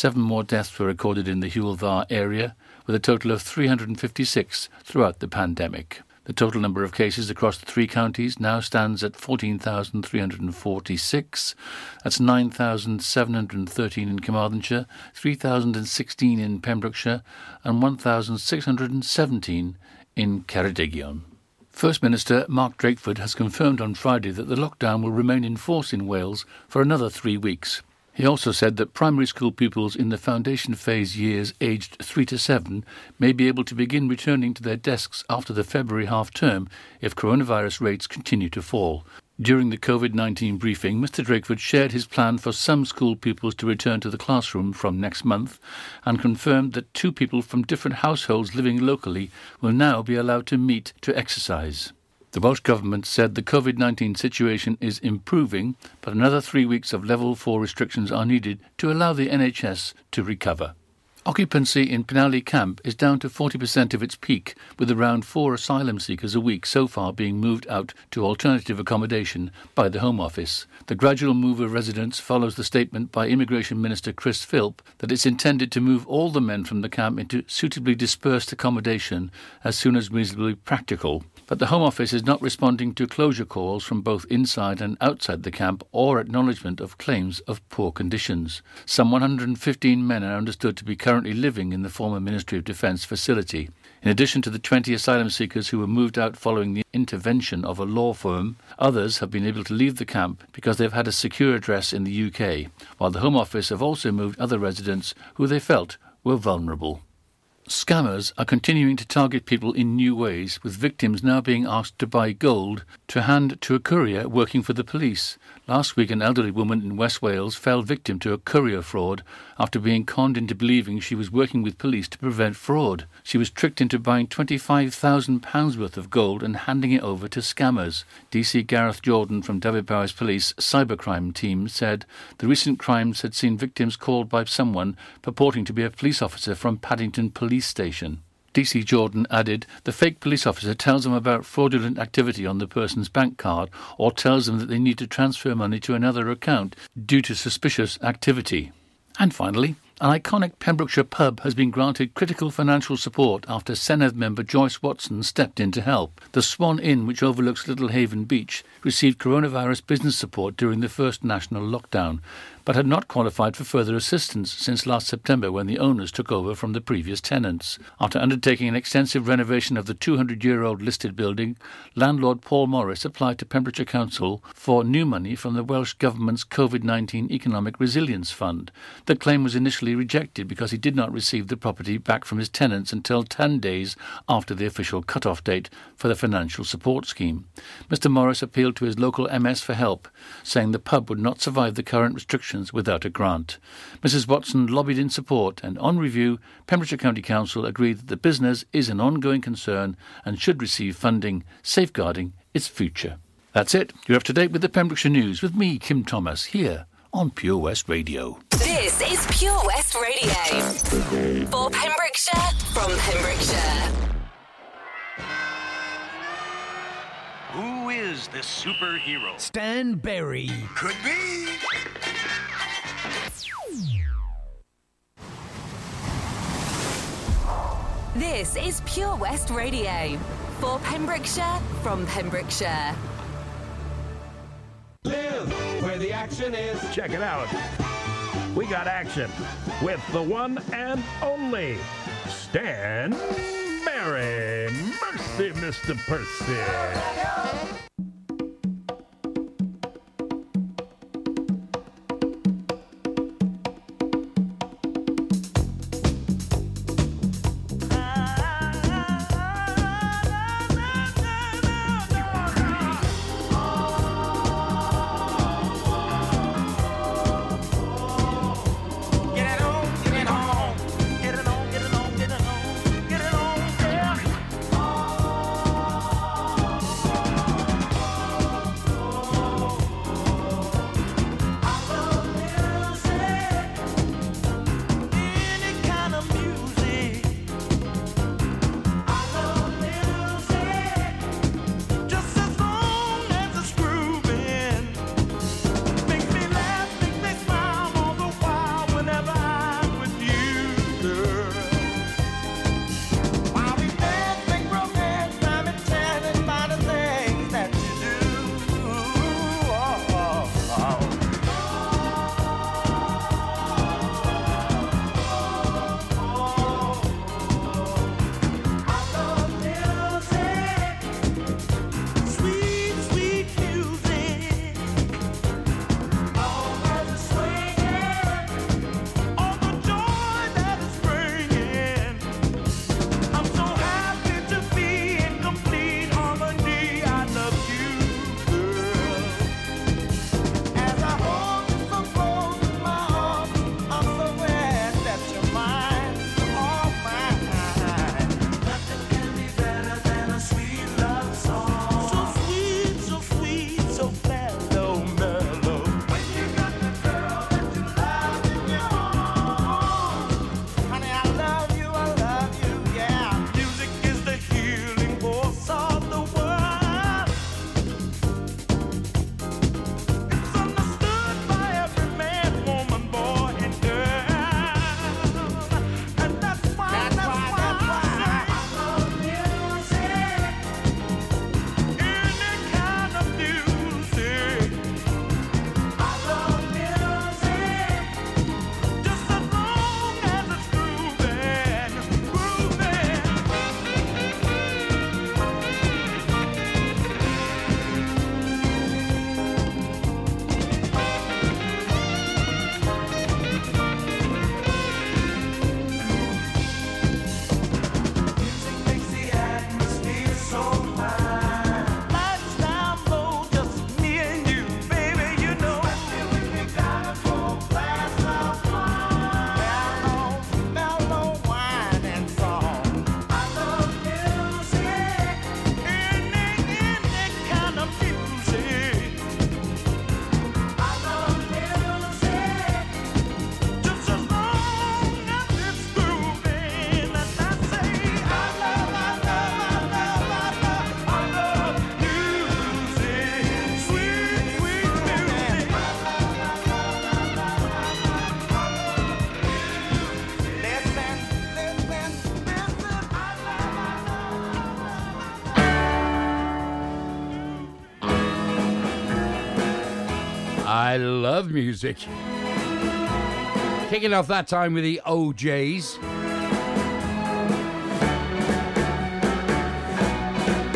seven more deaths were recorded in the Dda area, with a total of 356 throughout the pandemic. The total number of cases across the three counties now stands at 14,346. That's 9,713 in Carmarthenshire, 3,016 in Pembrokeshire, and 1,617 in Ceredigion. First Minister Mark Drakeford has confirmed on Friday that the lockdown will remain in force in Wales for another three weeks. He also said that primary school pupils in the foundation phase years aged 3 to 7 may be able to begin returning to their desks after the February half term if coronavirus rates continue to fall. During the COVID 19 briefing, Mr. Drakeford shared his plan for some school pupils to return to the classroom from next month and confirmed that two people from different households living locally will now be allowed to meet to exercise. The Welsh Government said the COVID 19 situation is improving, but another three weeks of level 4 restrictions are needed to allow the NHS to recover. Occupancy in Penally Camp is down to 40% of its peak, with around four asylum seekers a week so far being moved out to alternative accommodation by the Home Office. The gradual move of residents follows the statement by Immigration Minister Chris Philp that it's intended to move all the men from the camp into suitably dispersed accommodation as soon as reasonably practical. But the Home Office is not responding to closure calls from both inside and outside the camp or acknowledgement of claims of poor conditions. Some 115 men are understood to be currently living in the former Ministry of Defence facility. In addition to the 20 asylum seekers who were moved out following the intervention of a law firm, others have been able to leave the camp because they've had a secure address in the UK, while the Home Office have also moved other residents who they felt were vulnerable. Scammers are continuing to target people in new ways, with victims now being asked to buy gold to hand to a courier working for the police. Last week, an elderly woman in West Wales fell victim to a courier fraud after being conned into believing she was working with police to prevent fraud. She was tricked into buying £25,000 worth of gold and handing it over to scammers. DC Gareth Jordan from Dyfed-Powys Police cybercrime team said the recent crimes had seen victims called by someone purporting to be a police officer from Paddington Police Station. DC Jordan added, the fake police officer tells them about fraudulent activity on the person's bank card or tells them that they need to transfer money to another account due to suspicious activity. And finally, an iconic Pembrokeshire pub has been granted critical financial support after Senedd member Joyce Watson stepped in to help. The Swan Inn, which overlooks Little Haven Beach, received coronavirus business support during the first national lockdown, but had not qualified for further assistance since last September when the owners took over from the previous tenants. After undertaking an extensive renovation of the 200 year old listed building, landlord Paul Morris applied to Pembrokeshire Council for new money from the Welsh Government's COVID 19 Economic Resilience Fund. The claim was initially rejected because he did not receive the property back from his tenants until 10 days after the official cut-off date for the financial support scheme. Mr Morris appealed to his local MS for help, saying the pub would not survive the current restrictions without a grant. Mrs Watson lobbied in support, and on review, Pembrokeshire County Council agreed that the business is an ongoing concern and should receive funding, safeguarding its future. That's it. You're up to date with the Pembrokeshire News with me, Kim Thomas, here on Pure West Radio. This is Pure West Radio. For Pembrokeshire, from Pembrokeshire. Who is the superhero? Stan Berry. Could be. This is Pure West Radio. For Pembrokeshire, from Pembrokeshire. Live where the action is. Check it out. We got action with the one and only Stan Berry. Mercy, Mr. Percy. I love music. Kicking off that time with the O'Jays.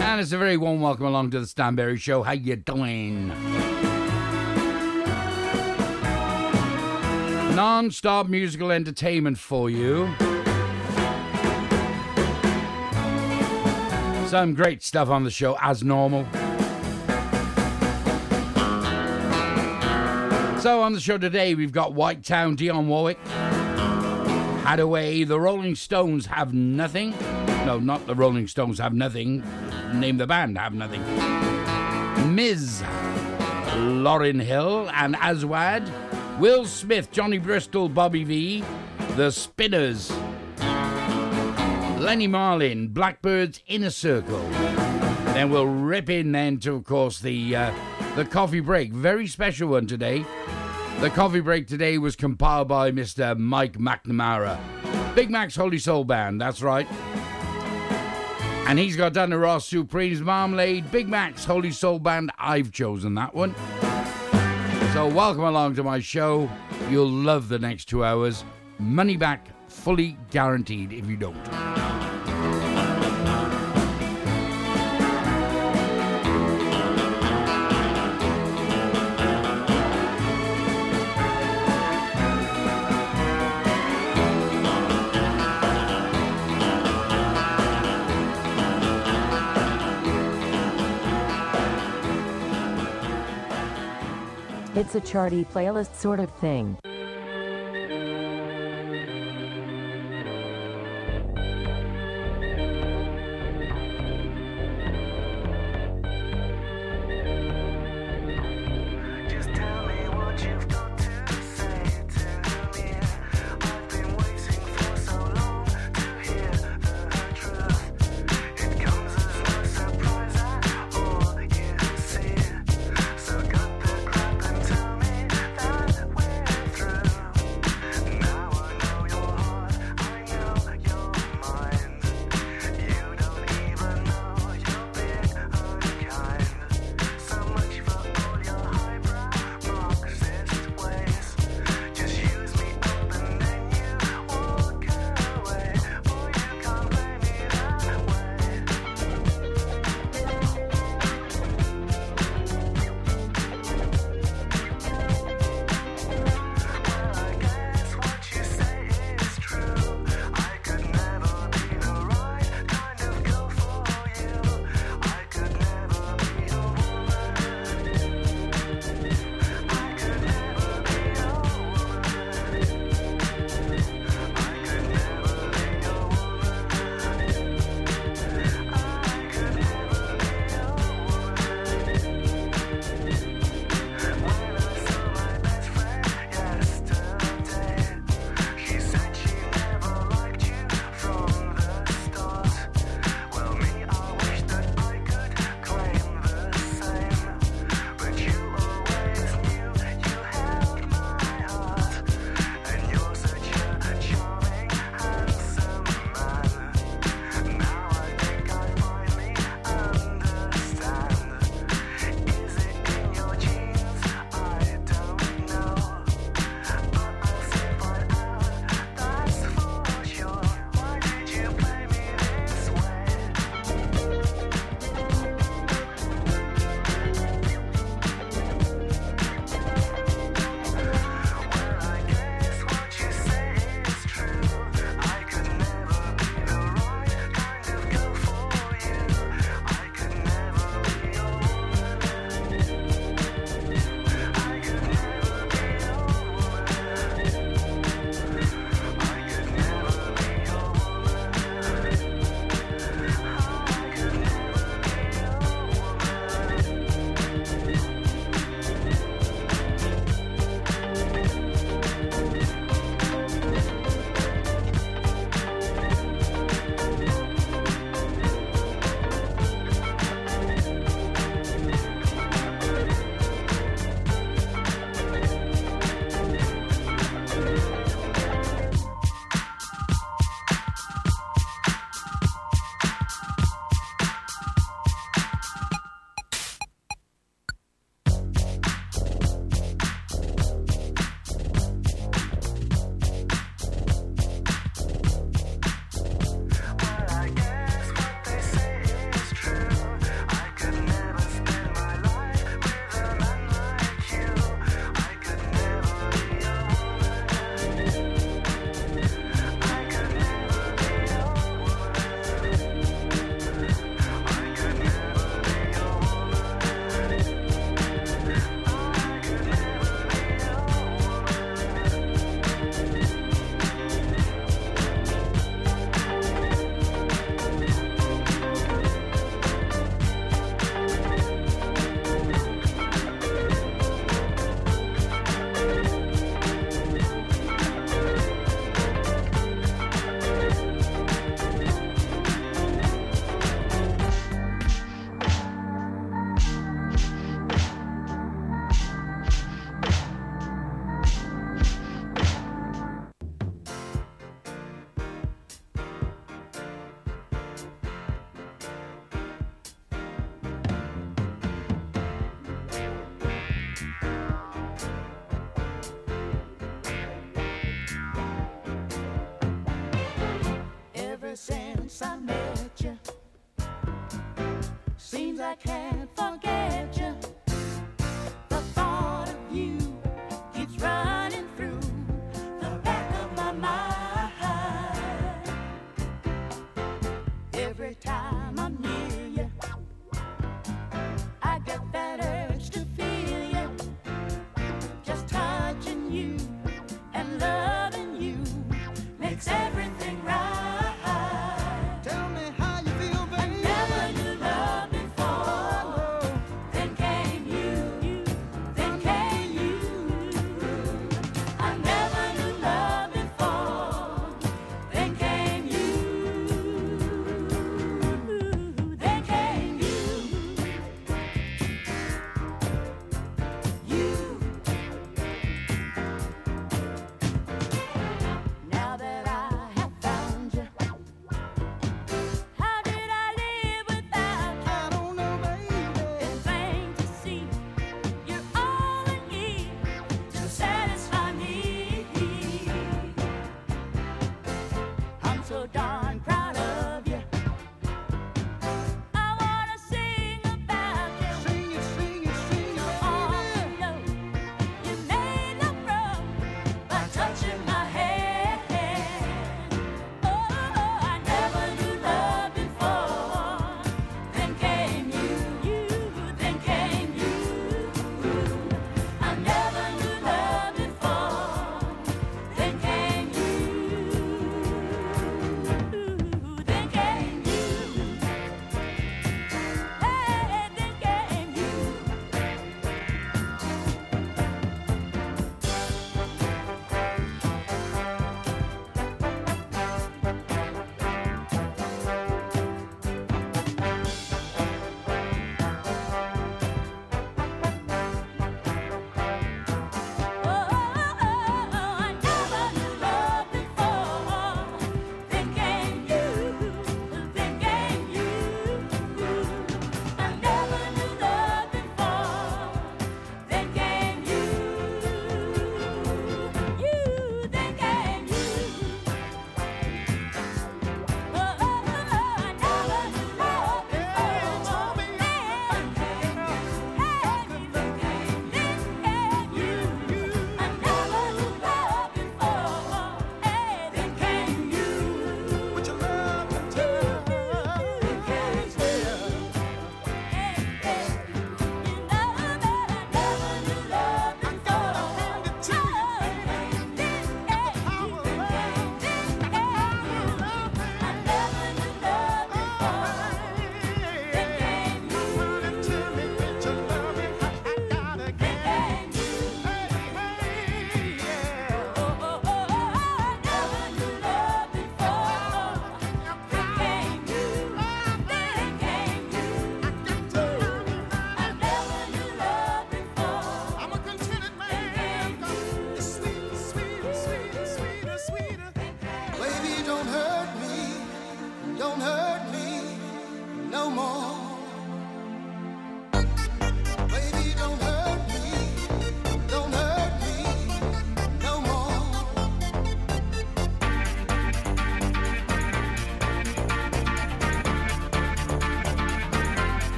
And it's a very warm welcome along to the Stan Berry Show. How you doing? Non-stop musical entertainment for you. Some great stuff on the show as normal. So on the show today we've got White Town, Dionne Warwick, Haddaway, the Rolling Stones have nothing. No, not the Rolling Stones have nothing. Name the band have nothing. Ms. Lauryn Hill and Aswad, Will Smith, Johnny Bristol, Bobby V, The Spinners, Lene Marlin, Blackbird's Inner Circle. Then we'll rip in then to, of course, the uh, the coffee break. Very special one today. The coffee break today was compiled by Mr. Mike McNamara. Big Mac's Holy Soul Band, that's right. And he's got Diana Ross Supremes Marmalade, Big Mac's Holy Soul Band. I've chosen that one. So welcome along to my show. You'll love the next two hours. Money back, fully guaranteed if you don't. It's a charty playlist sort of thing.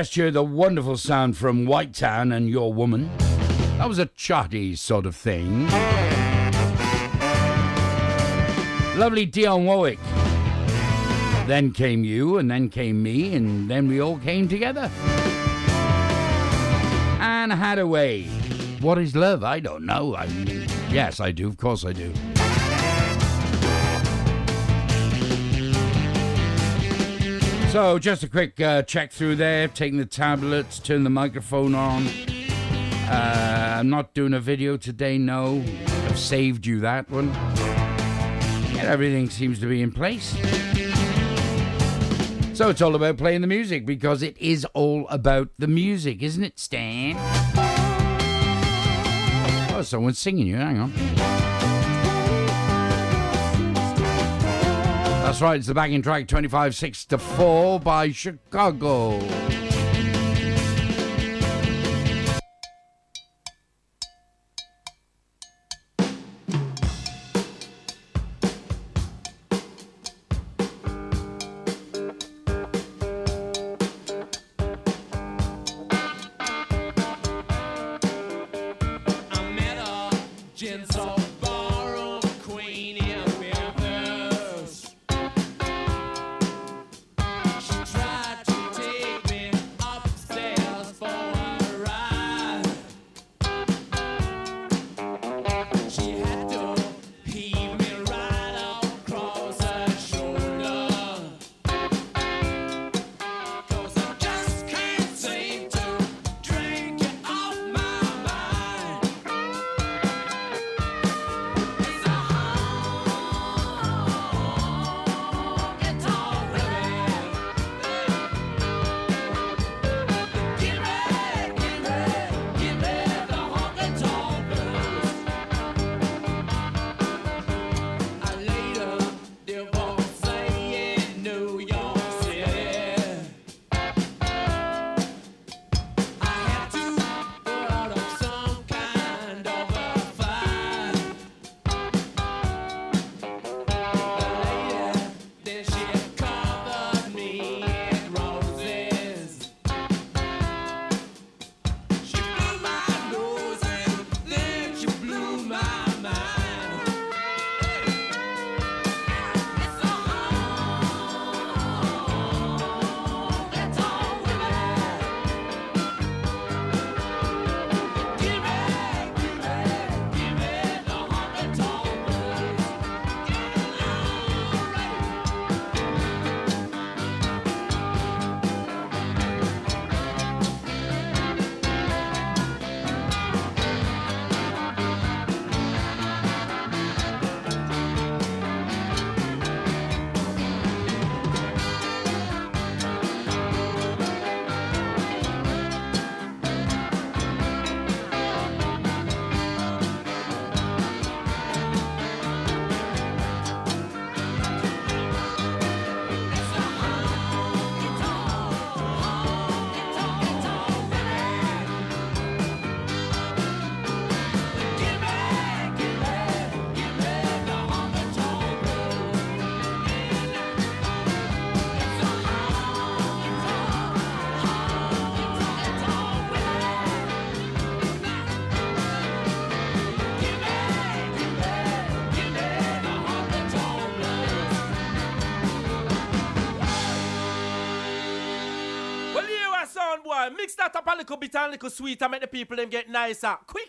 Just heard the wonderful sound from White Town and Your Woman. That was a chatty sort of thing. Lovely Dionne Warwick. Then came you, and then came me, and then we all came together. and Haddaway. What is love? I don't know. I mean, yes, I do. Of course, I do. So, just a quick uh, check through there, taking the tablets, turn the microphone on. Uh, I'm not doing a video today, no. I've saved you that one. And everything seems to be in place. So, it's all about playing the music because it is all about the music, isn't it, Stan? Oh, someone's singing you. Hang on. That's right, it's the backing track 25 6 to 4 by Chicago. not up a little bitter, and a little sweet and make the people them get nicer. Quick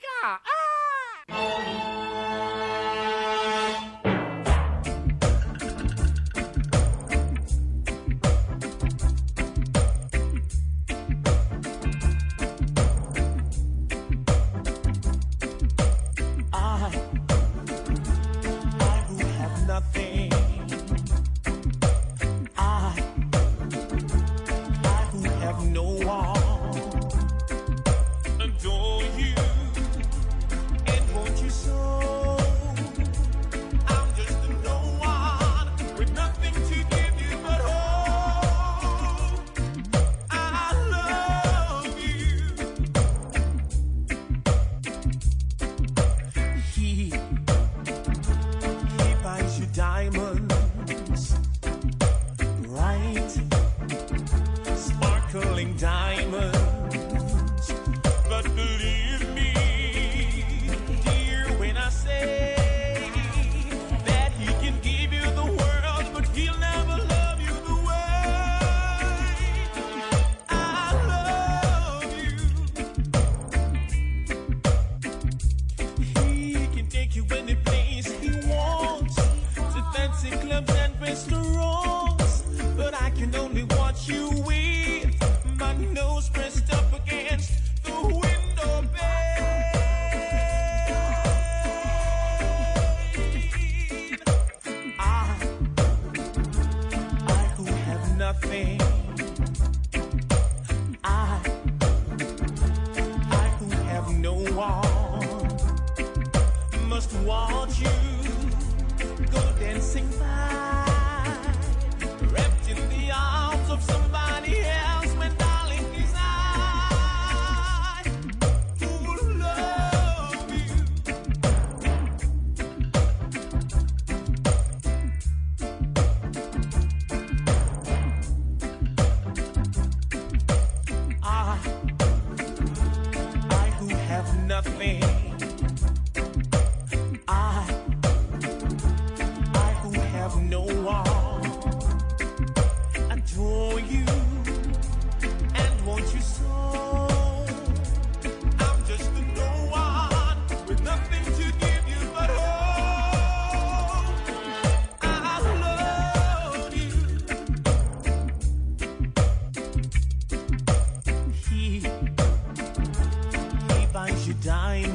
dying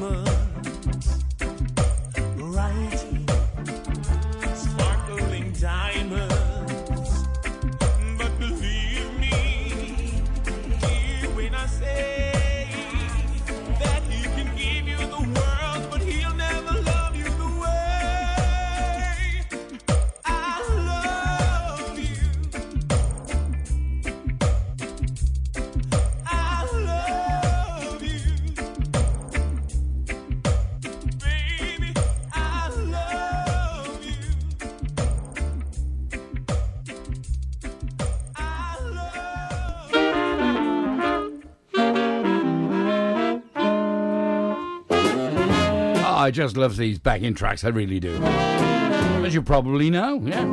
I just love these backing tracks, I really do. As you probably know, yeah.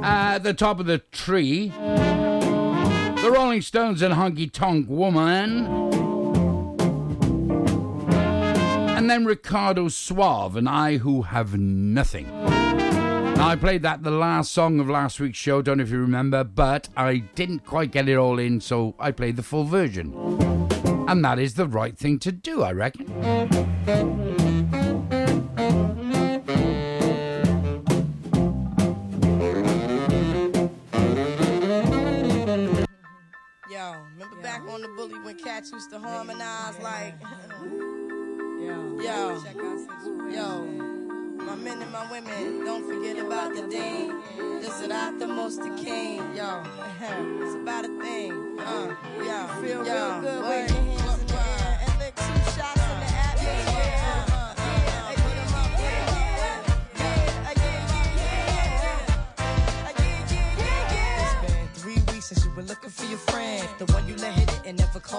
At the top of the tree, the Rolling Stones and Honky Tonk Woman. And then Ricardo Suave and I Who Have Nothing. Now, I played that the last song of last week's show, don't know if you remember, but I didn't quite get it all in, so I played the full version. And that is the right thing to do, I reckon. cats used to harmonize like. Yo. Yo. Yo. My men and my women, don't forget about the dean. This is not the most the king. Yo. it's about a thing. Uh, yo. Feel yo. real good. Your hands in the air.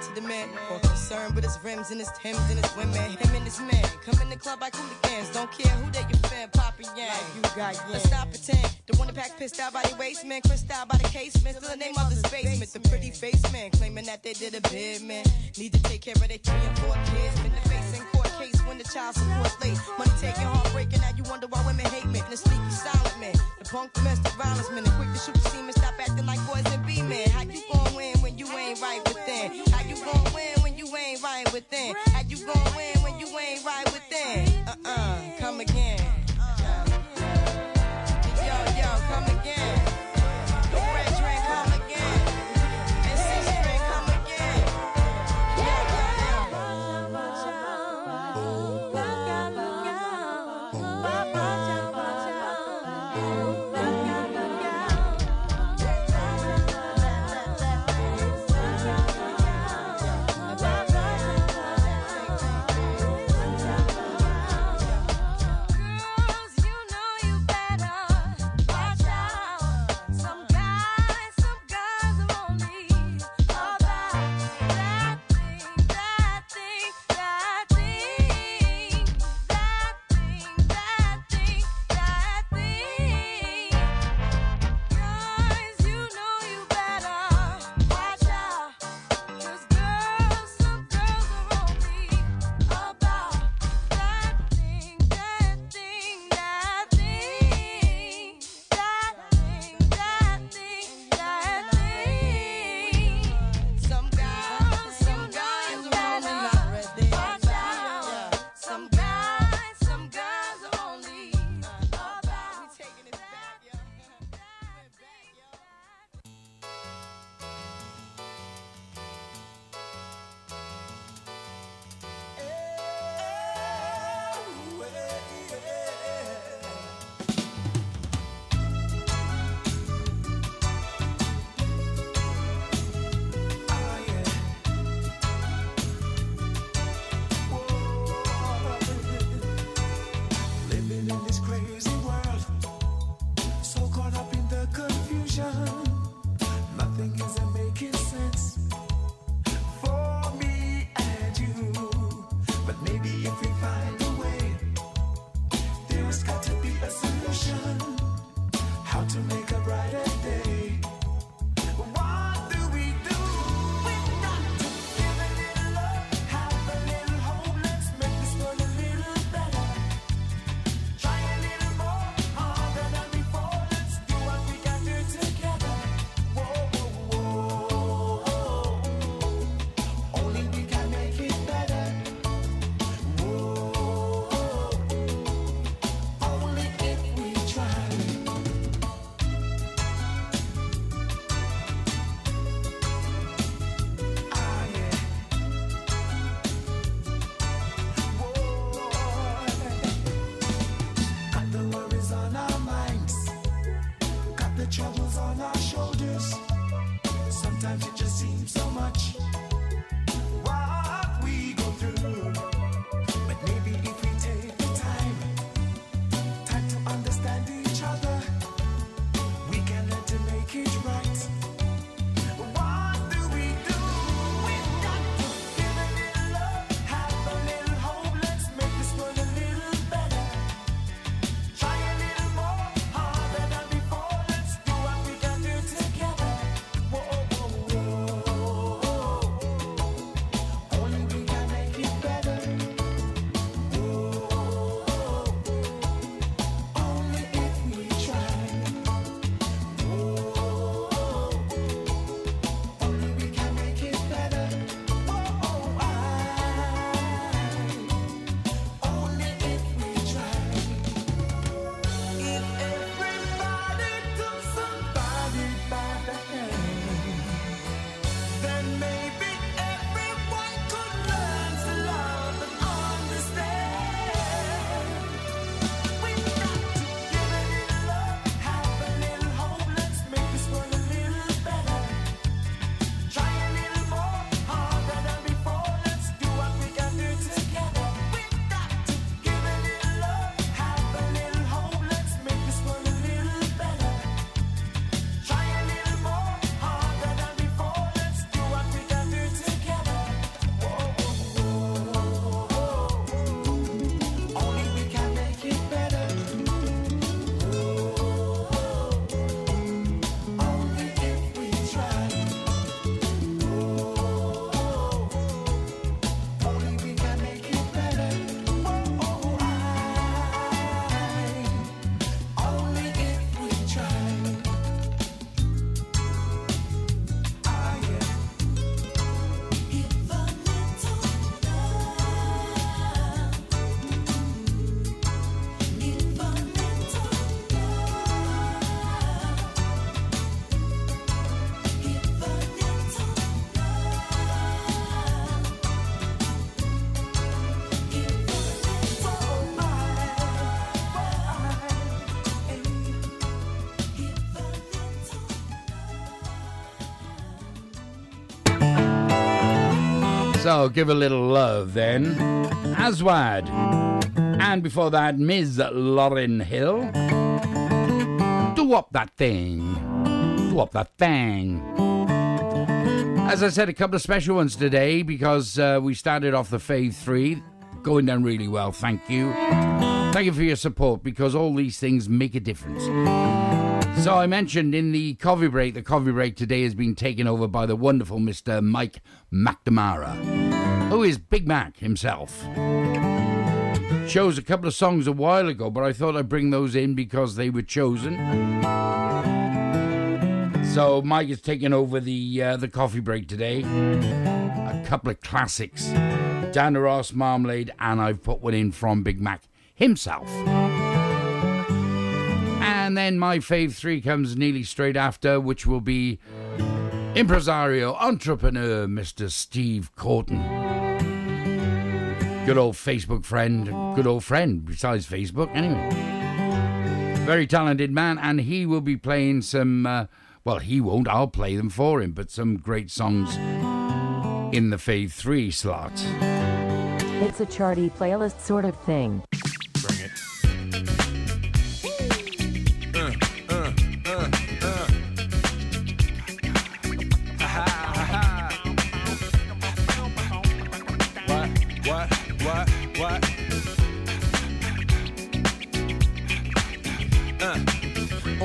To the man more concerned with his rims and his Timbs and his women. Him and his men come in the club like hooligans. Don't care who they your fan, poppin' yang. Like you got yang. Let's not pretend. The one that pack pissed out by the waist man, crissed out by the casement. Still the name of this basement. The pretty face man claiming that they did a bid man. Need to take care of their three and four kids. Been the face in court case when the child support's late. Money taking, heartbreaking. Now you wonder why women hate men. The sneaky silent man. The punk domestic violence man. The quick to shoot So give a little love then. Aswad. And before that, Ms. Lauryn Hill. Do up that thing. Do up that thing. As I said, a couple of special ones today because uh, we started off the Fave 3. Going down really well, thank you. Thank you for your support because all these things make a difference. So I mentioned in the coffee break, the coffee break today has been taken over by the wonderful Mr. Mike McNamara, who is Big Mac himself. Chose a couple of songs a while ago, but I thought I'd bring those in because they were chosen. So Mike is taking over the uh, the coffee break today. A couple of classics, Diana Ross Marmalade, and I've put one in from Big Mac himself. And then my fave three comes nearly straight after, which will be impresario, entrepreneur, Mr. Steve Corton. Good old Facebook friend, good old friend, besides Facebook, anyway. Very talented man, and he will be playing some, uh, well, he won't, I'll play them for him, but some great songs in the Fave 3 slot. It's a charty playlist sort of thing.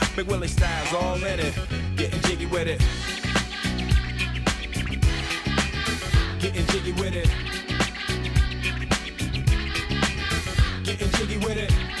Big Willie styles all in it. Getting jiggy with it. Getting jiggy with it. Getting jiggy with it.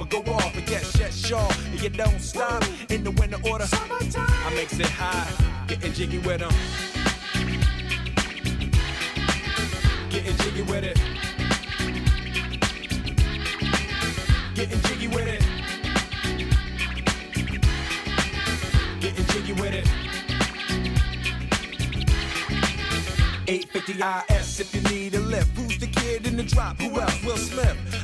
or go off, and get shut sure. And you don't stop in the winter order. I makes it high, getting jiggy with them. Getting jiggy with it. Getting jiggy with it. Getting jiggy with it. 850 IS if you need a lift. Who's the kid in the drop? Who else? Will Smith.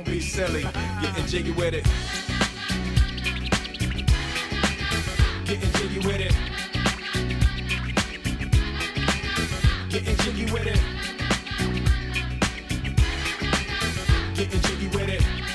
be silly. Getting jiggy with it. Getting jiggy with it. Getting jiggy with it. Getting jiggy with it.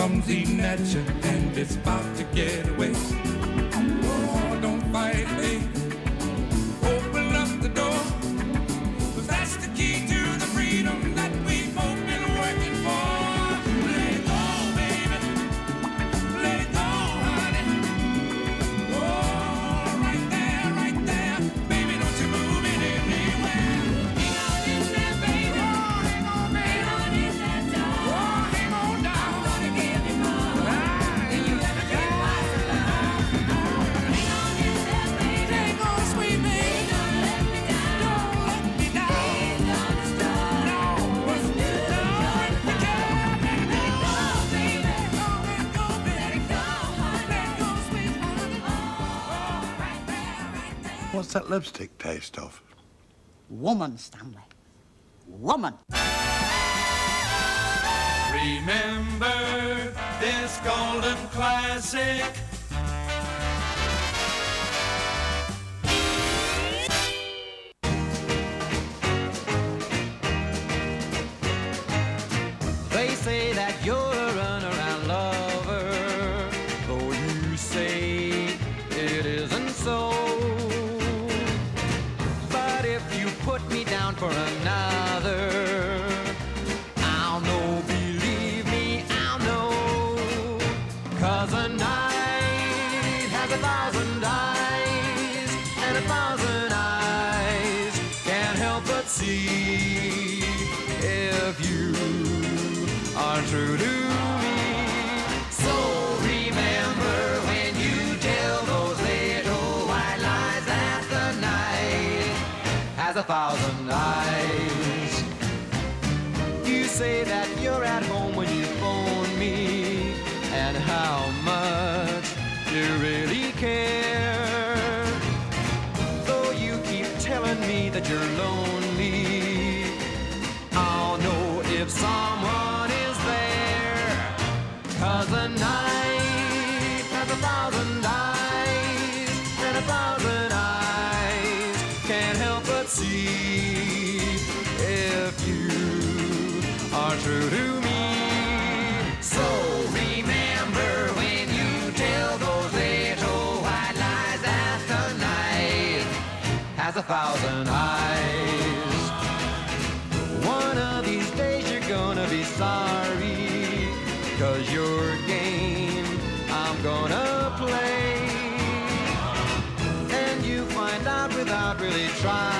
Some's eating at you and it's about to get away. What's that lipstick taste of? Woman, Stanley. Woman. Remember this golden classic. has a thousand eyes. You say that you're at home when a thousand eyes. One of these days you're gonna be sorry, cause your game I'm gonna play. And you find out without really trying.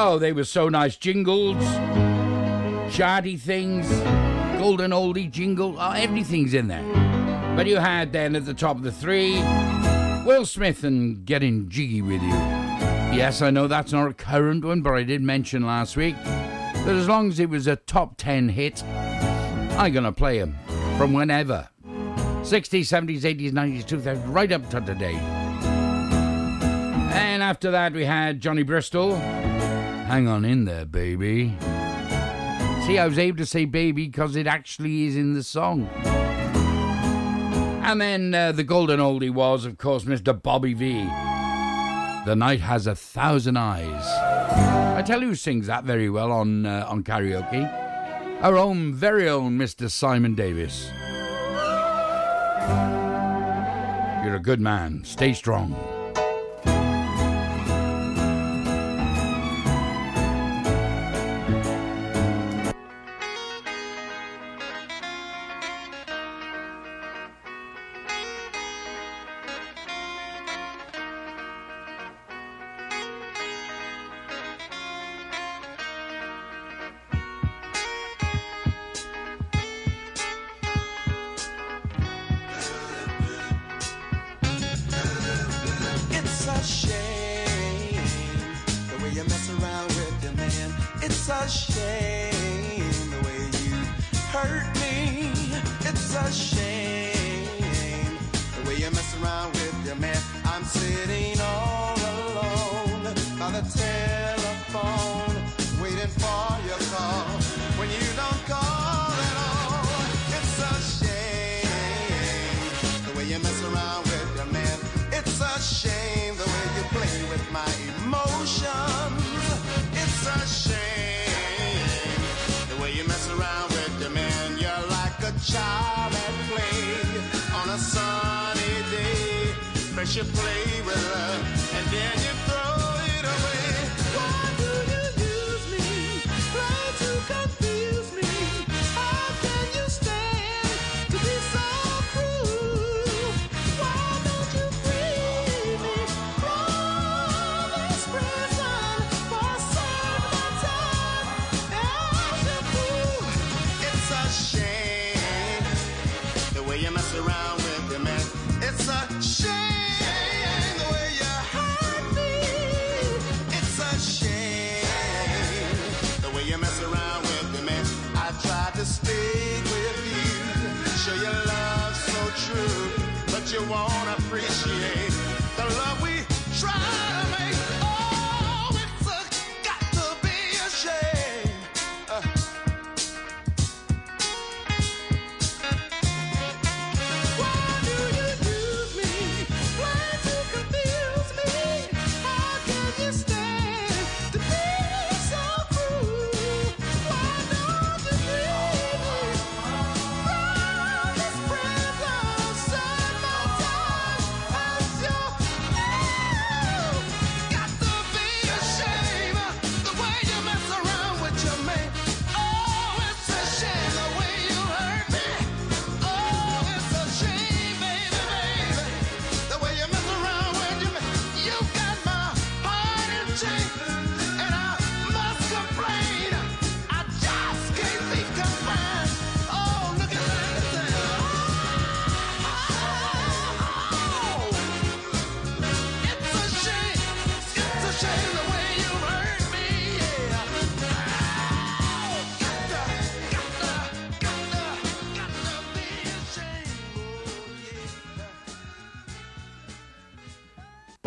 Oh, they were so nice. Jingles, shardy things, golden oldie jingle. Oh, everything's in there. But you had then at the top of the three, Will Smith and Getting Jiggy With You. Yes, I know that's not a current one, but I did mention last week that as long as it was a top 10 hit, I'm going to play him from whenever. 60s, 70s, 80s, 90s, 2000s, right up to today. And after that, we had Johnny Bristol. Hang on in there, baby. See, I was able to say baby because it actually is in the song. And then uh, the golden oldie was, of course, Mr. Bobby Vee. The night has a thousand eyes. I tell you who sings that very well on, uh, on karaoke. Our own, very own Mr. Simon Davis. You're a good man. Stay strong. Child at play on a sunny day. First you play you won't appreciate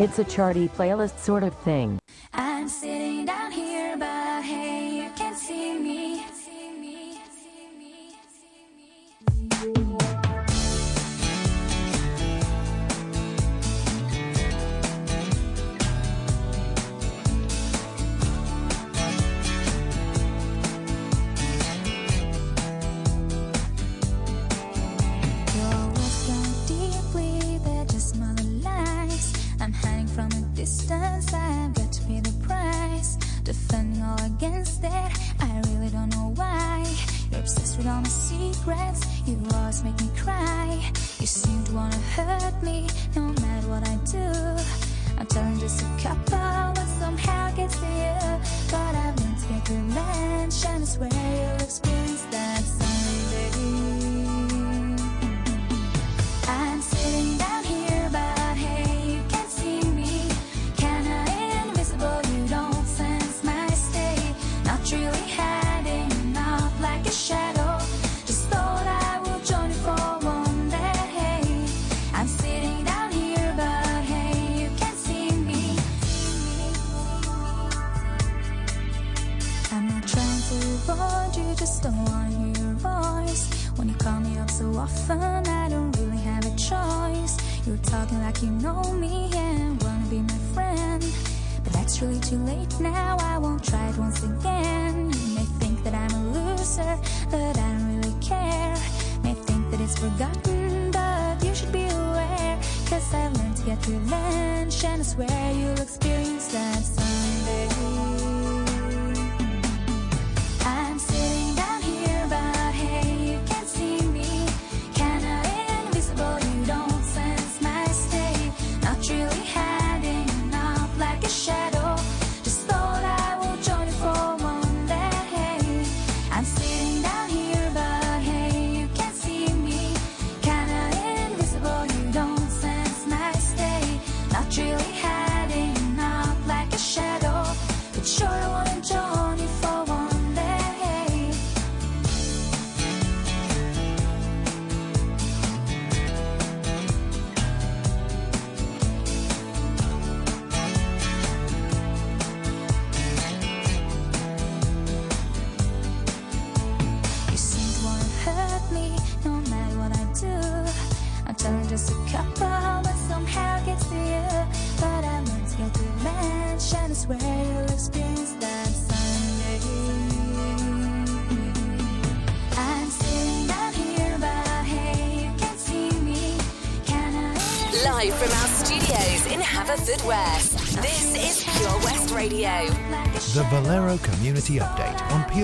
It's a charty playlist sort of thing. I'm sitting down here, You're talking like you know me and wanna be my friend. But that's really too late now, I won't try it once again. You may think that I'm a loser, but I don't really care. May think that it's forgotten, but you should be aware. Cause I've learned to get revenge, and I swear you'll experience that someday.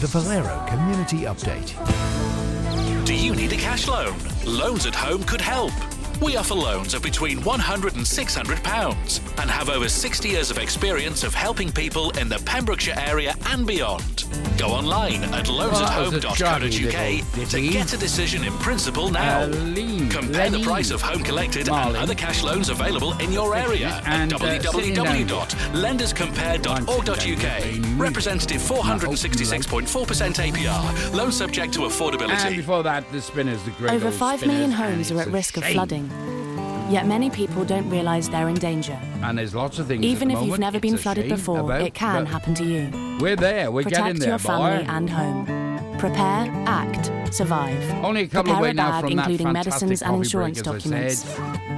The Valero Community Update. Do you need a cash loan? Loans at Home could help. We offer loans of between £100 and £600 and have over 60 years of experience of helping people in the Pembrokeshire area and beyond. Go online at Well, that was a loansathome.co.uk to get a decision in principle now. Aline, Compare the price of home collected and other cash loans available in your area And, at uh, sitting down www.lenderscompare.org.uk. Representative 466.4% APR. Loan subject to And affordability. before that, the spinners, the great Over old 5 spinners, million homes are at risk of flooding. Yet many people don't realise they're in danger. And there's lots of things. Even if you've never been flooded before, about it can happen to you. We're there. We're Protect getting there, Protect your family boy. and home. Prepare, act, survive. Only a couple Prepare away a now bag from that including medicines and insurance documents.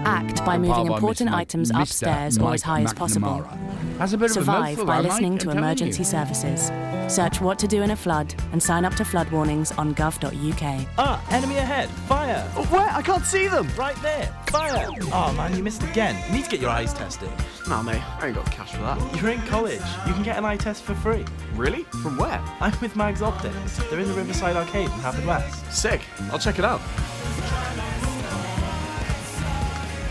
Said. Act by Compiled moving by important Mr. items Mr. upstairs or as high as possible. McNamara. A bit of a Survive mouthful, by that, listening to emergency you. services. Search what to do in a flood and sign up to flood warnings on gov.uk. Ah, enemy ahead. Fire. Oh, where? I can't see them. Right there. Fire. Oh man, you missed again. You need to get your eyes tested. Nah, mate, I ain't got cash for that. You're in college. You can get an eye test for free. Really? From where? I'm with Mags Optics. They're in the Riverside Arcade in Haverfordwest. Sick. I'll check it out.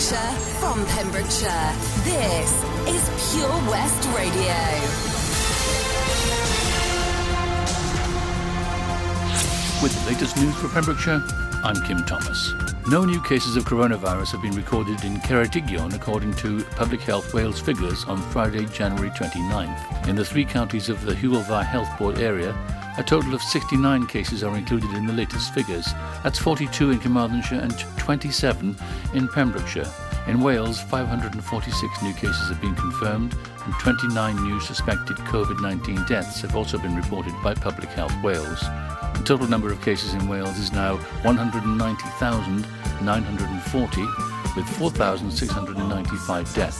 Pembrokeshire, from Pembrokeshire, this is Pure West Radio. With the latest news for Pembrokeshire, I'm Kim Thomas. No new cases of coronavirus have been recorded in Ceredigion according to Public Health Wales figures on Friday, January 29th. In the three counties of the Hywel Dda Health Board area, a total of 69 cases are included in the latest figures. That's 42 in Carmarthenshire and 27 in Pembrokeshire. In Wales, 546 new cases have been confirmed and 29 new suspected COVID-19 deaths have also been reported by Public Health Wales. The total number of cases in Wales is now 190,940 with 4,695 deaths.